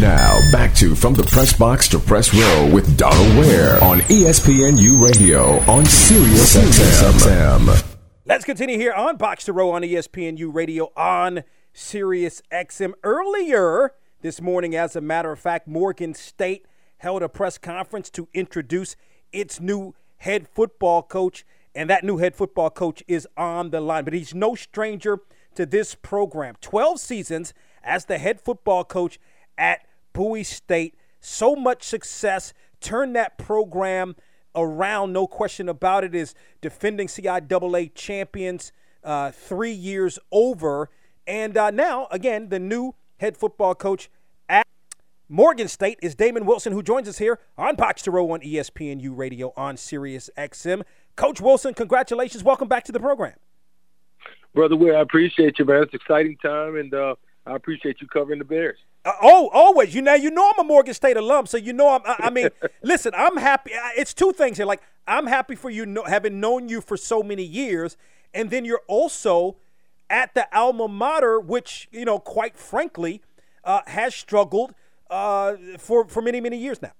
Now, back to From the Press Box to Press Row with Donald Ware on ESPNU Radio on Sirius XM. Let's continue here on Box to Row on ESPNU Radio on Sirius XM. Earlier this morning, as a matter of fact, Morgan State held a press conference to introduce its new head football coach, and that new head football coach is on the line. But he's no stranger to this program. 12 seasons as the head football coach at Bowie State. So much success, turned that program around, no question about it, is defending CIAA champions uh, three years over. And uh, now, again, the new head football coach at Morgan State is Damon Wilson, who joins us here on Box to Row on ESPNU Radio on Sirius XM. Coach Wilson, congratulations. Welcome back to the program. Brother Will, I appreciate you, man. It's an exciting time, and uh, I appreciate you covering the Bears. Uh, oh, always. You know, you know I'm a Morgan State alum, so you know I'm. I, I mean, listen, I'm happy. It's two things here. Like I'm happy for you know, having known you for so many years, and then you're also at the alma mater, which you know, quite frankly, uh, has struggled uh, for for many many years now.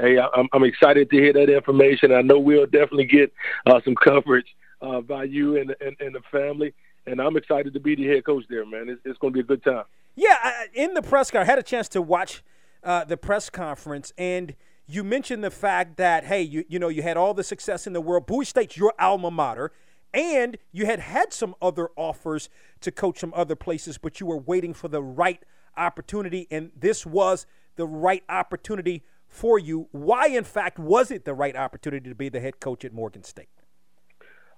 Hey, I'm, I'm excited to hear that information. I know we'll definitely get uh, some coverage uh, by you and, and, and the family and I'm excited to be the head coach there, man. It's, it's going to be a good time. Yeah, I, in the press conference, I had a chance to watch uh, the press conference, and you mentioned the fact that hey, you you know you had all the success in the world. Bowie State's your alma mater, and you had had some other offers to coach some other places, but you were waiting for the right opportunity, and this was the right opportunity for you. Why, in fact, was it the right opportunity to be the head coach at Morgan State?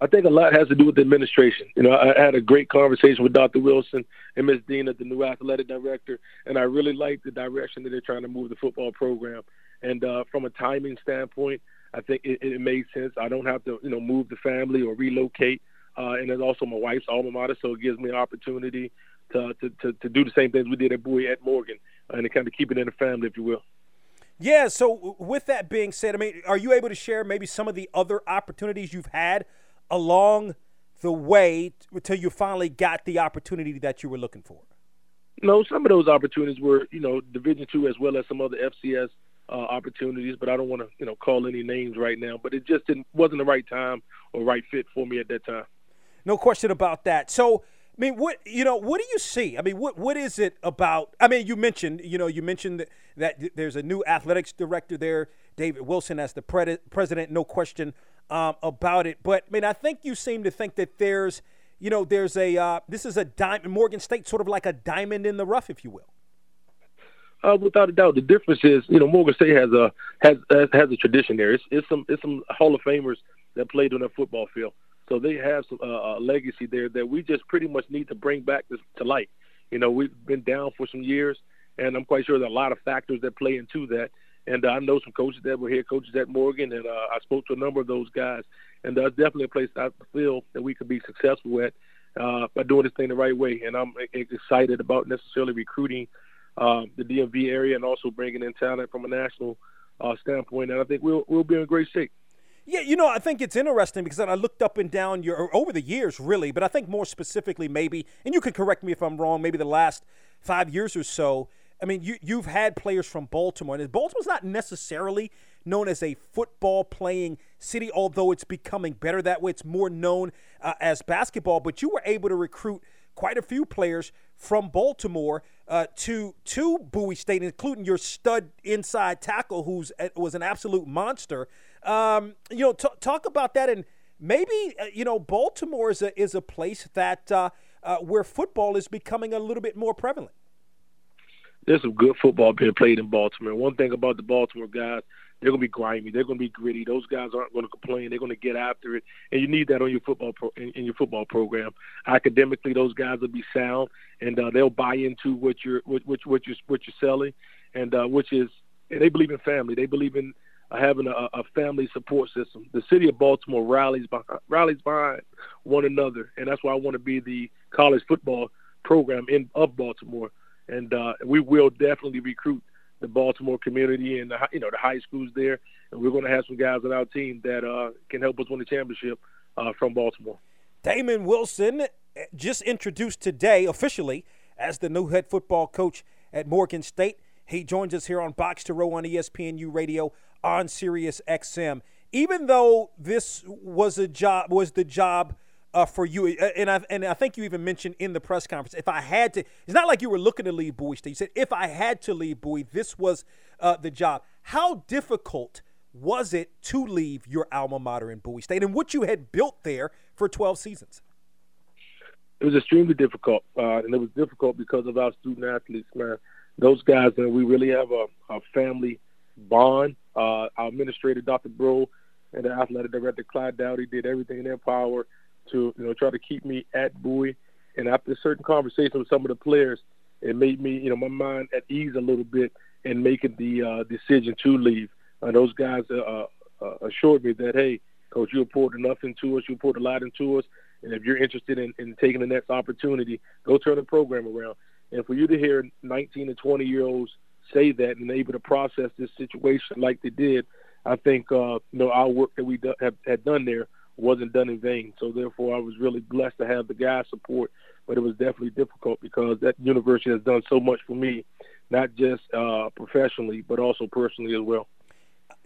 I think a lot has to do with the administration. You know, I had a great conversation with Dr. Wilson and Ms. Dean the new athletic director, and I really like the direction that they're trying to move the football program. And uh, from a timing standpoint, I think it, it made sense. I don't have to, you know, move the family or relocate. Uh, and it's also my wife's alma mater, so it gives me an opportunity to, to, to, to do the same things we did at Bowie at Morgan, and to kind of keep it in the family, if you will. Yeah. So with that being said, I mean, are you able to share maybe some of the other opportunities you've had along the way until you finally got the opportunity that you were looking for? No, some of those opportunities were, you know, Division two as well as some other FCS uh, opportunities, but I don't want to, you know, call any names right now. But it just didn't wasn't the right time or right fit for me at that time. No question about that. So, I mean, what you know, what do you see? I mean, what what is it about? I mean, you mentioned, you know, you mentioned that, that there's a new athletics director there, David Wilson as the pre- president. No question um, about it. But I mean, I think you seem to think that there's, you know, there's a uh, this is a diamond. Morgan State sort of like a diamond in the rough, if you will. Uh, without a doubt, the difference is, you know, Morgan State has a has has a tradition there. It's, it's some it's some Hall of Famers that played on that football field, so they have some uh, a legacy there that we just pretty much need to bring back to, to light. You know, we've been down for some years, and I'm quite sure there are a lot of factors that play into that. And uh, I know some coaches that were here, coaches at Morgan, and uh, I spoke to a number of those guys. And that's definitely a place I feel that we could be successful at uh, by doing this thing the right way. And I'm excited about necessarily recruiting uh, the DMV area and also bringing in talent from a national uh, standpoint. And I think we'll we'll be in great shape. Yeah, you know, I think it's interesting because I looked up and down your over the years, really, but I think more specifically, maybe, and you can correct me if I'm wrong. Maybe the last five years or so, I mean, you you've had players from Baltimore, and Baltimore's not necessarily known as a football playing city, although it's becoming better that way. It's more known uh, as basketball, but you were able to recruit quite a few players from Baltimore uh, to to Bowie State, including your stud inside tackle, who's was an absolute monster. Um, you know, t- talk about that, and maybe uh, you know Baltimore is a is a place that uh, uh, where football is becoming a little bit more prevalent there's some good football being played in Baltimore. One thing about the Baltimore guys, they're going to be grimy. They're going to be gritty. Those guys aren't going to complain. They're going to get after it, and you need that on your football pro, in, in your football program. Academically, those guys will be sound, and uh, they'll buy into what you're what, what, what you're what you're selling, and uh, which is and they believe in family. They believe in uh, having a, a family support system. The city of Baltimore rallies behind, rallies behind one another, and that's why I want to be the college football program in of Baltimore and uh, we will definitely recruit the Baltimore community and the you know the high schools there, and we're going to have some guys on our team that uh, can help us win the championship uh, from Baltimore. Damon Wilson just introduced today officially as the new head football coach at Morgan State. He joins us here on Box to Row on ESPNU Radio on Sirius XM. Even though this was a job, was the job uh, for you, uh, and I and I think you even mentioned in the press conference, if I had to, it's not like you were looking to leave Bowie State. You said if I had to leave Bowie, this was uh, the job. How difficult was it to leave your alma mater in Bowie State and what you had built there for 12 seasons? It was extremely difficult, uh, and it was difficult because of our student athletes, man. Those guys, and we really have a, a family bond. Uh, our administrator, Dr. Breaux, and the athletic director, Clyde Doughty, did everything in their power to you know try to keep me at Bowie. And after a certain conversation with some of the players, it made me you know my mind at ease a little bit in making the uh, decision to leave. Those guys uh, uh, assured me that hey, coach, you poured enough into us, you poured a lot into us, and if you're interested in, in taking the next opportunity, go turn the program around. And for you to hear 19 and 20 year olds say that and able to process this situation like they did, I think uh, you know our work that we do, have had done there wasn't done in vain. So therefore, I was really blessed to have the guys' support, but it was definitely difficult because that university has done so much for me, not just uh, professionally but also personally as well.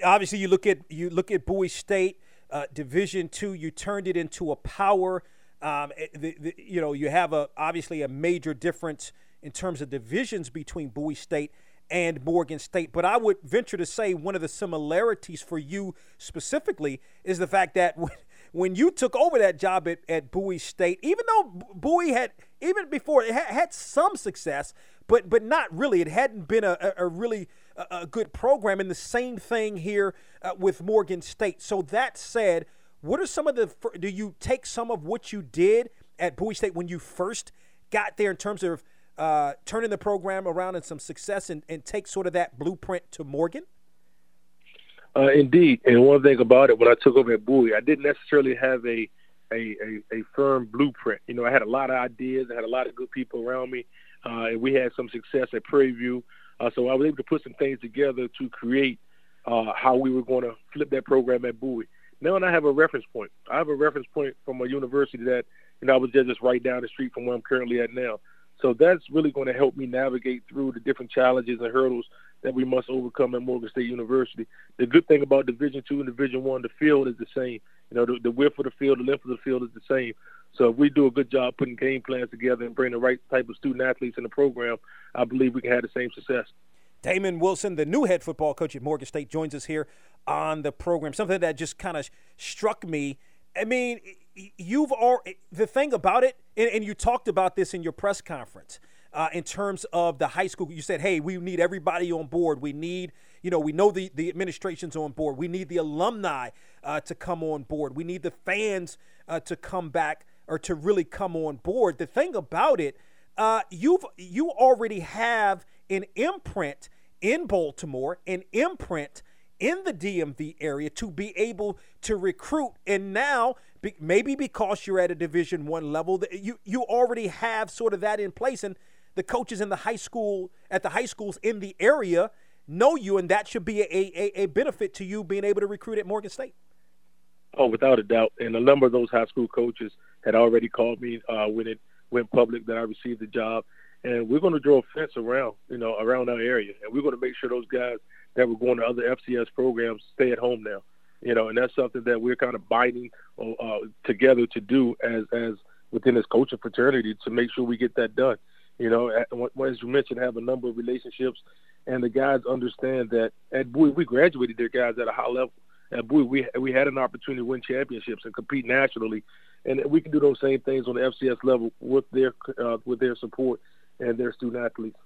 Obviously, you look at you look at Bowie State, uh, Division two. You turned it into a power. Um, eh, the, the, you know, you have a obviously a major difference in terms of divisions between Bowie State and Morgan State. But I would venture to say one of the similarities for you specifically is the fact that when you took over that job at, at Bowie State, even though Bowie had, even before, it had, had some success, but but not really. It hadn't been a, a, really a, a, good program. And the same thing here uh, with Morgan State. So that said, what are some of the, do you take some of what you did at Bowie State when you first got there in terms of – uh, turning the program around and some success and, and take sort of that blueprint to Morgan? Uh, indeed, and one thing about it, when I took over at Bowie, I didn't necessarily have a, a a, a firm blueprint. You know, I had a lot of ideas, I had a lot of good people around me, uh, and we had some success at Prairie View. Uh, so I was able to put some things together to create uh, how we were going to flip that program at Bowie. Now and I have a reference point. I have a reference point from a university that you know I was just right down the street from where I'm currently at now. So that's really going to help me navigate through the different challenges and hurdles that we must overcome at Morgan State University. The good thing about Division Two and Division One, the field is the same. You know, the, the width of the field, the length of the field is the same. So if we do a good job putting game plans together and bring the right type of student athletes in the program, I believe we can have the same success. Damon Wilson, the new head football coach at Morgan State, joins us here on the program. Something that just kind of struck me. I mean, you've all the thing about it, and, and, you talked about this in your press conference. Uh, in terms of the high school, you said, "Hey, we need everybody on board. We need, you know, we know the the administration's on board. We need the alumni uh, to come on board. We need the fans uh, to come back or to really come on board." The thing about it, uh, you've you already have an imprint in Baltimore, an imprint in the DMV area to be able to recruit, and now maybe because you're at a division one level you you already have sort of that in place and the coaches in the high school at the high schools in the area know you and that should be a, a, a benefit to you being able to recruit at morgan state. Oh without a doubt. And a number of those high school coaches had already called me uh, when it went public that i received the job. And we're going to draw a fence around you know around our area. And we're going to make sure those guys that were going to other fcs programs stay at home now. You know, and that's something that we're kind of binding uh, together to do as as within this coaching fraternity to make sure we get that done. You know, as you mentioned, have a number of relationships, and the guys understand that at Bowie we graduated their guys at a high level. At Bowie we we had an opportunity to win championships and compete nationally, and we can do those same things on the FCS level with their uh, with their support and their student athletes.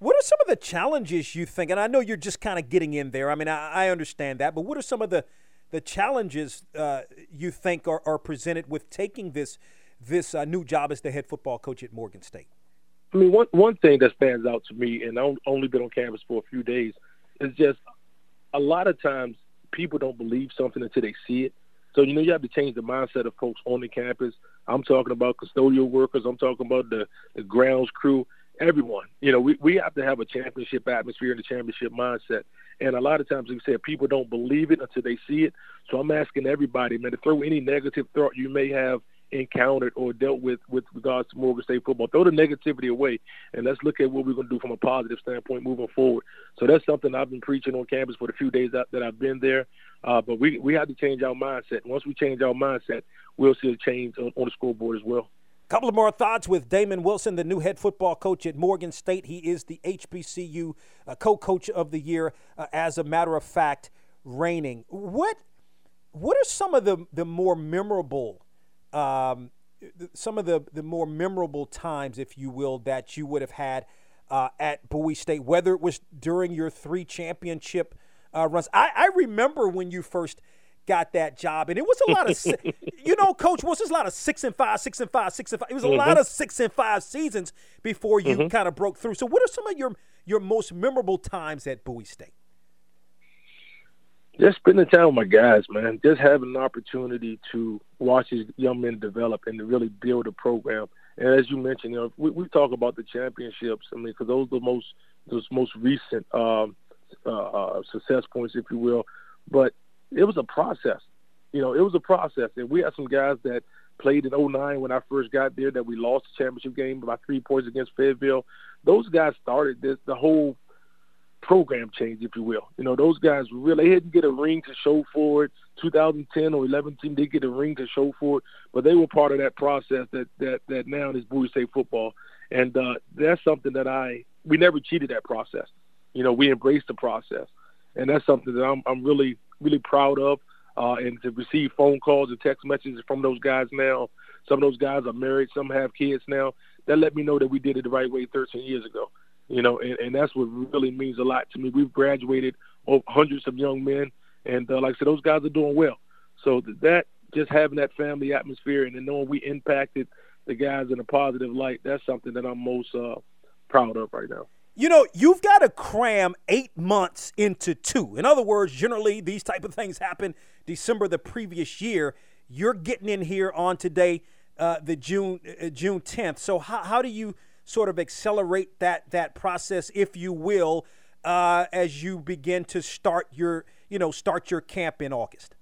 What are some of the challenges you think? And I know you're just kind of getting in there. I mean, I, I understand that, but what are some of the the challenges uh, you think are, are presented with taking this this uh, new job as the head football coach at Morgan State? I mean, one one thing that stands out to me, and I've only been on campus for a few days, is just a lot of times people don't believe something until they see it. So you know, you have to change the mindset of folks on the campus. I'm talking about custodial workers. I'm talking about the the grounds crew everyone. You know, we, we have to have a championship atmosphere and a championship mindset. And a lot of times, like we said, people don't believe it until they see it. So I'm asking everybody, man, to throw any negative thought you may have encountered or dealt with with regards to Morgan State football. Throw the negativity away, and let's look at what we're going to do from a positive standpoint moving forward. So that's something I've been preaching on campus for the few days that, that I've been there. Uh, but we we have to change our mindset. Once we change our mindset, we'll see a change on, on the scoreboard as well. Couple of more thoughts with Damon Wilson, the new head football coach at Morgan State. He is the HBCU uh, co-coach of the year, uh, as a matter of fact, reigning. What what are some of the the more memorable, um, some of the the more memorable times, if you will, that you would have had uh, at Bowie State, whether it was during your three championship uh, runs? I, I remember when you first got that job, and it was a lot of, you know, Coach was just a lot of six and five, six and five, six and five. It was a mm-hmm. lot of six and five seasons before you mm-hmm. kind of broke through. So, what are some of your your most memorable times at Bowie State? Just spending time with my guys, man. Just having an opportunity to watch these young men develop and to really build a program. And as you mentioned, you know, we, we talk about the championships. I mean, because those are the most those most recent um, uh, uh, success points, if you will. But it was a process. You know, it was a process. And we had some guys that played in 09 when I first got there that we lost the championship game by three points against Fayetteville. Those guys started this the whole program change, if you will. You know, those guys really they didn't get a ring to show for it. 2010 or 11 team did get a ring to show for it, but they were part of that process that that that now is Bowie State football, and uh, that's something that I we never cheated that process. You know, we embraced the process, and that's something that I'm I'm really really proud of. Uh, and to receive phone calls and text messages from those guys now. Some of those guys are married, some have kids now. That let me know that we did it the right way 13 years ago. You know, and, and that's what really means a lot to me. We've graduated hundreds of young men, and uh, like I said, those guys are doing well. So that just having that family atmosphere and then knowing we impacted the guys in a positive light, that's something that I'm most uh, proud of right now. You know, you've got to cram eight months into two. In other words, generally these type of things happen December the previous year. You're getting in here on today, uh, the June uh, June 10th. So how, how do you sort of accelerate that that process, if you will, uh, as you begin to start your you know start your camp in August?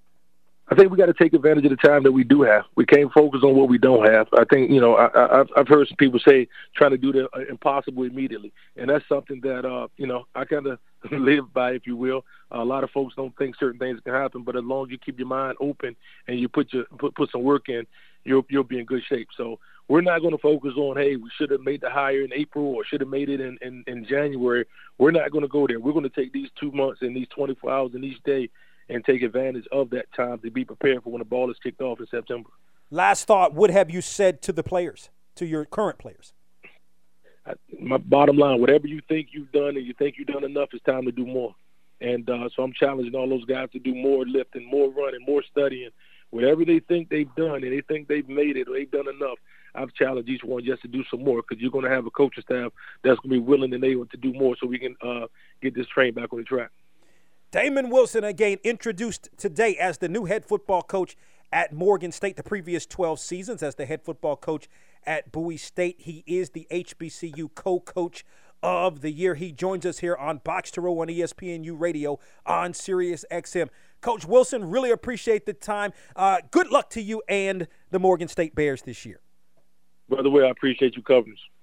I think we got to take advantage of the time that we do have. We can't focus on what we don't have. I think you know I, I've I've heard some people say trying to do the uh, impossible immediately, and that's something that uh you know I kind of live by, if you will. a lot of folks don't think certain things can happen, but as long as you keep your mind open and you put your put put some work in, you'll you'll be in good shape. So we're not going to focus on hey we should have made the hire in April or should have made it in in, in January. We're not going to go there. We're going to take these two months and these 24 hours in each day and take advantage of that time to be prepared for when the ball is kicked off in September. Last thought: What have you said to the players, to your current players? I, my bottom line: Whatever you think you've done and you think you've done enough, it's time to do more. And uh, so I'm challenging all those guys to do more lifting, more running, more studying. Whatever they think they've done and they think they've made it or they've done enough, I've challenged each one just to do some more because you're going to have a coaching staff that's going to be willing and able to do more so we can uh, get this train back on the track. Damon Wilson again introduced today as the new head football coach at Morgan State the previous 12 seasons as the head football coach at Bowie State. He is the HBCU co-coach of the year. He joins us here on Box to Row on ESPNU Radio on Sirius XM. Coach Wilson, really appreciate the time. Uh, good luck to you and the Morgan State Bears this year. By the way, I appreciate you covering us.